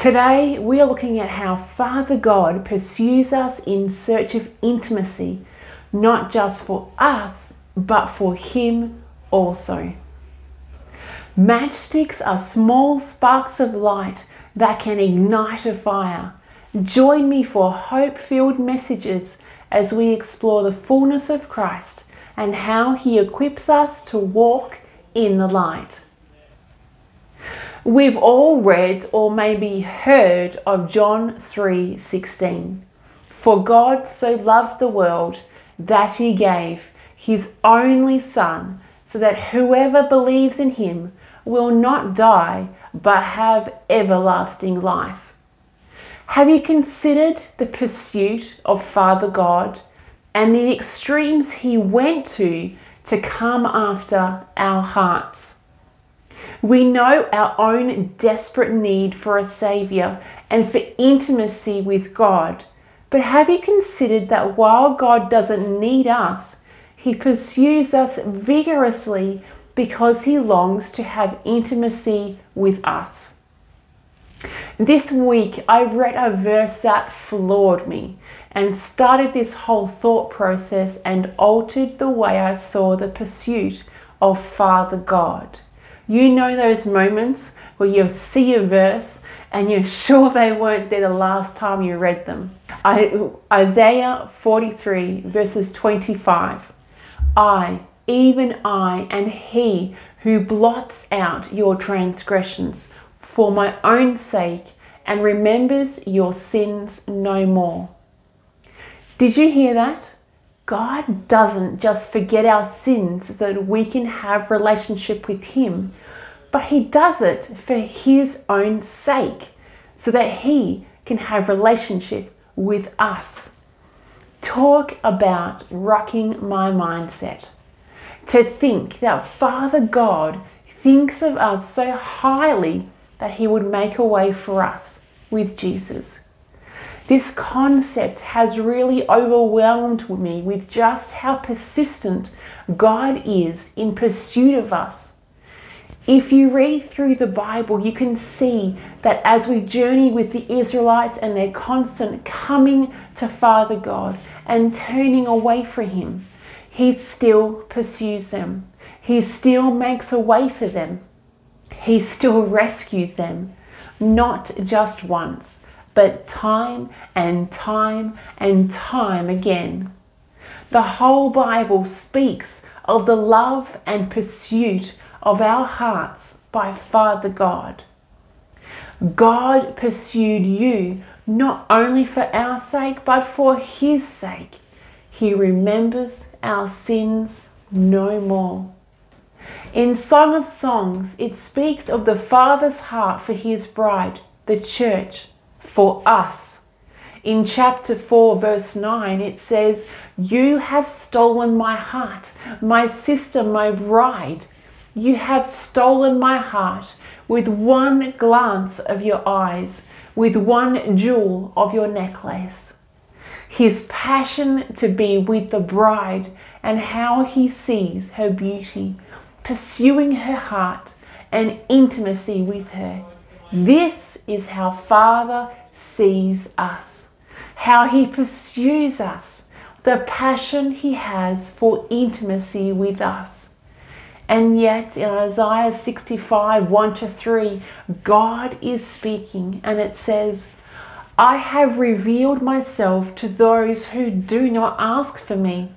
Today, we are looking at how Father God pursues us in search of intimacy, not just for us, but for Him also. Matchsticks are small sparks of light that can ignite a fire. Join me for hope filled messages as we explore the fullness of Christ and how He equips us to walk in the light. We've all read or maybe heard of John 3:16. For God so loved the world that he gave his only son so that whoever believes in him will not die but have everlasting life. Have you considered the pursuit of Father God and the extremes he went to to come after our hearts? We know our own desperate need for a Saviour and for intimacy with God. But have you considered that while God doesn't need us, He pursues us vigorously because He longs to have intimacy with us? This week, I read a verse that floored me and started this whole thought process and altered the way I saw the pursuit of Father God. You know those moments where you see a verse and you're sure they weren't there the last time you read them. I, Isaiah 43, verses 25. I, even I, and He who blots out your transgressions for my own sake and remembers your sins no more. Did you hear that? God doesn't just forget our sins so that we can have relationship with him, but he does it for his own sake so that he can have relationship with us. Talk about rocking my mindset. To think that Father God thinks of us so highly that he would make a way for us with Jesus. This concept has really overwhelmed me with just how persistent God is in pursuit of us. If you read through the Bible, you can see that as we journey with the Israelites and their constant coming to Father God and turning away from Him, He still pursues them. He still makes a way for them. He still rescues them, not just once but time and time and time again. The whole Bible speaks of the love and pursuit of our hearts by Father God. God pursued you not only for our sake, but for His sake. He remembers our sins no more. In Song of Songs, it speaks of the Father's heart for His bride, the church, for us. In chapter 4, verse 9, it says, You have stolen my heart, my sister, my bride. You have stolen my heart with one glance of your eyes, with one jewel of your necklace. His passion to be with the bride and how he sees her beauty, pursuing her heart and intimacy with her. This is how Father sees us, how he pursues us, the passion he has for intimacy with us. And yet, in Isaiah 65 1 to 3, God is speaking, and it says, I have revealed myself to those who do not ask for me.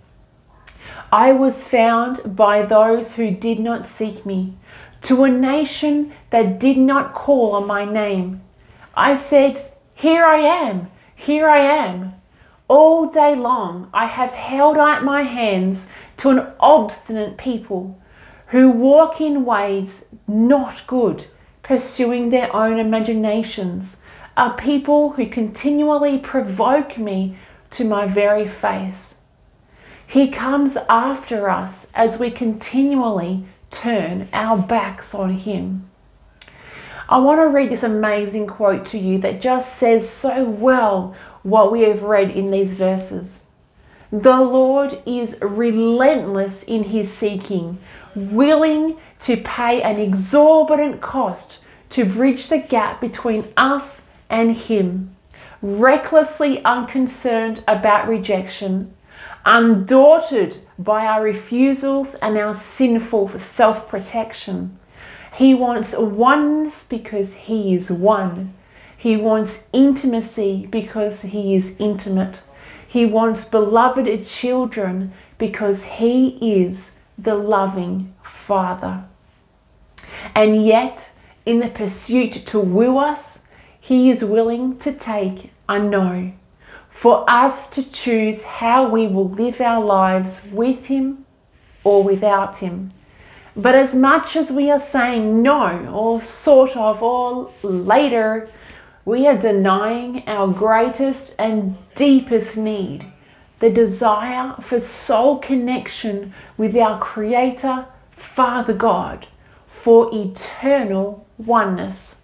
I was found by those who did not seek me, to a nation that did not call on my name. I said, here I am, here I am. All day long I have held out my hands to an obstinate people who walk in ways not good, pursuing their own imaginations, are people who continually provoke me to my very face. He comes after us as we continually turn our backs on Him. I want to read this amazing quote to you that just says so well what we have read in these verses. The Lord is relentless in his seeking, willing to pay an exorbitant cost to bridge the gap between us and Him, recklessly unconcerned about rejection, undaunted by our refusals and our sinful self protection. He wants oneness because He is one. He wants intimacy because He is intimate. He wants beloved children because He is the loving Father. And yet, in the pursuit to woo us, He is willing to take a no for us to choose how we will live our lives with Him or without Him. But as much as we are saying no, or sort of, or later, we are denying our greatest and deepest need the desire for soul connection with our Creator, Father God, for eternal oneness.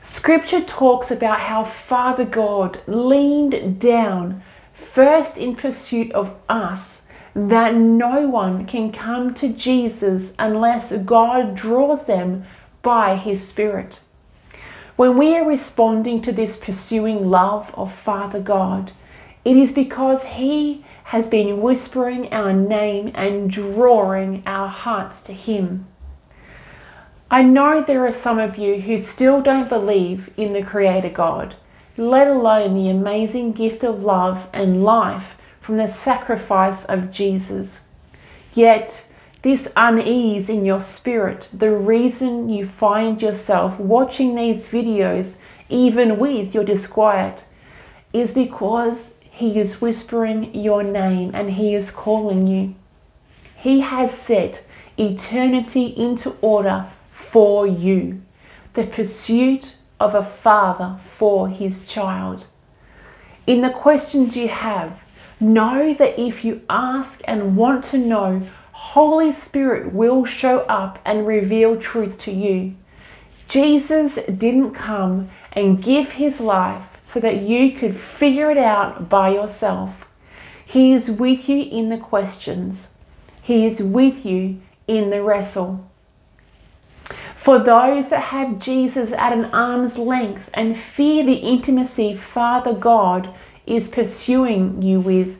Scripture talks about how Father God leaned down first in pursuit of us, that no one can come to Jesus unless God draws them by His Spirit. When we are responding to this pursuing love of Father God, it is because He has been whispering our name and drawing our hearts to Him. I know there are some of you who still don't believe in the Creator God, let alone the amazing gift of love and life from the sacrifice of Jesus. Yet, this unease in your spirit, the reason you find yourself watching these videos, even with your disquiet, is because He is whispering your name and He is calling you. He has set eternity into order for you, the pursuit of a father for his child. In the questions you have, know that if you ask and want to know, Holy Spirit will show up and reveal truth to you. Jesus didn't come and give his life so that you could figure it out by yourself. He is with you in the questions. He is with you in the wrestle. For those that have Jesus at an arm's length and fear the intimacy Father God is pursuing you with,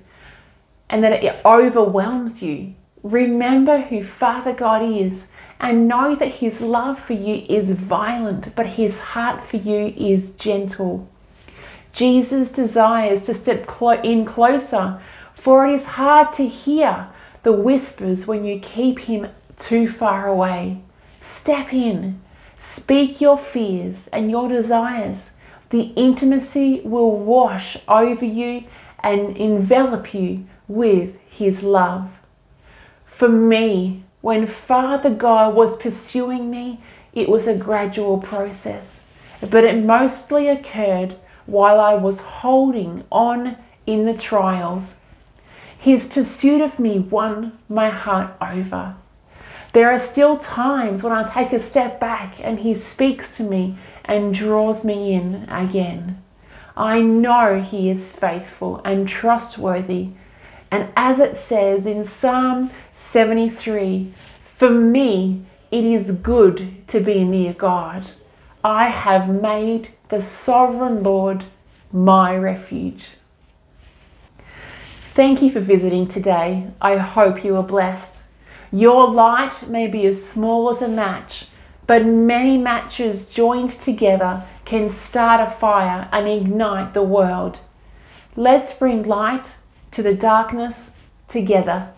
and that it overwhelms you, remember who Father God is and know that His love for you is violent, but His heart for you is gentle. Jesus desires to step in closer, for it is hard to hear the whispers when you keep Him too far away. Step in, speak your fears and your desires. The intimacy will wash over you and envelop you with His love. For me, when Father God was pursuing me, it was a gradual process, but it mostly occurred while I was holding on in the trials. His pursuit of me won my heart over. There are still times when I take a step back and He speaks to me and draws me in again. I know He is faithful and trustworthy. And as it says in Psalm 73, for me it is good to be near God. I have made the sovereign Lord my refuge. Thank you for visiting today. I hope you are blessed. Your light may be as small as a match, but many matches joined together can start a fire and ignite the world. Let's bring light to the darkness together.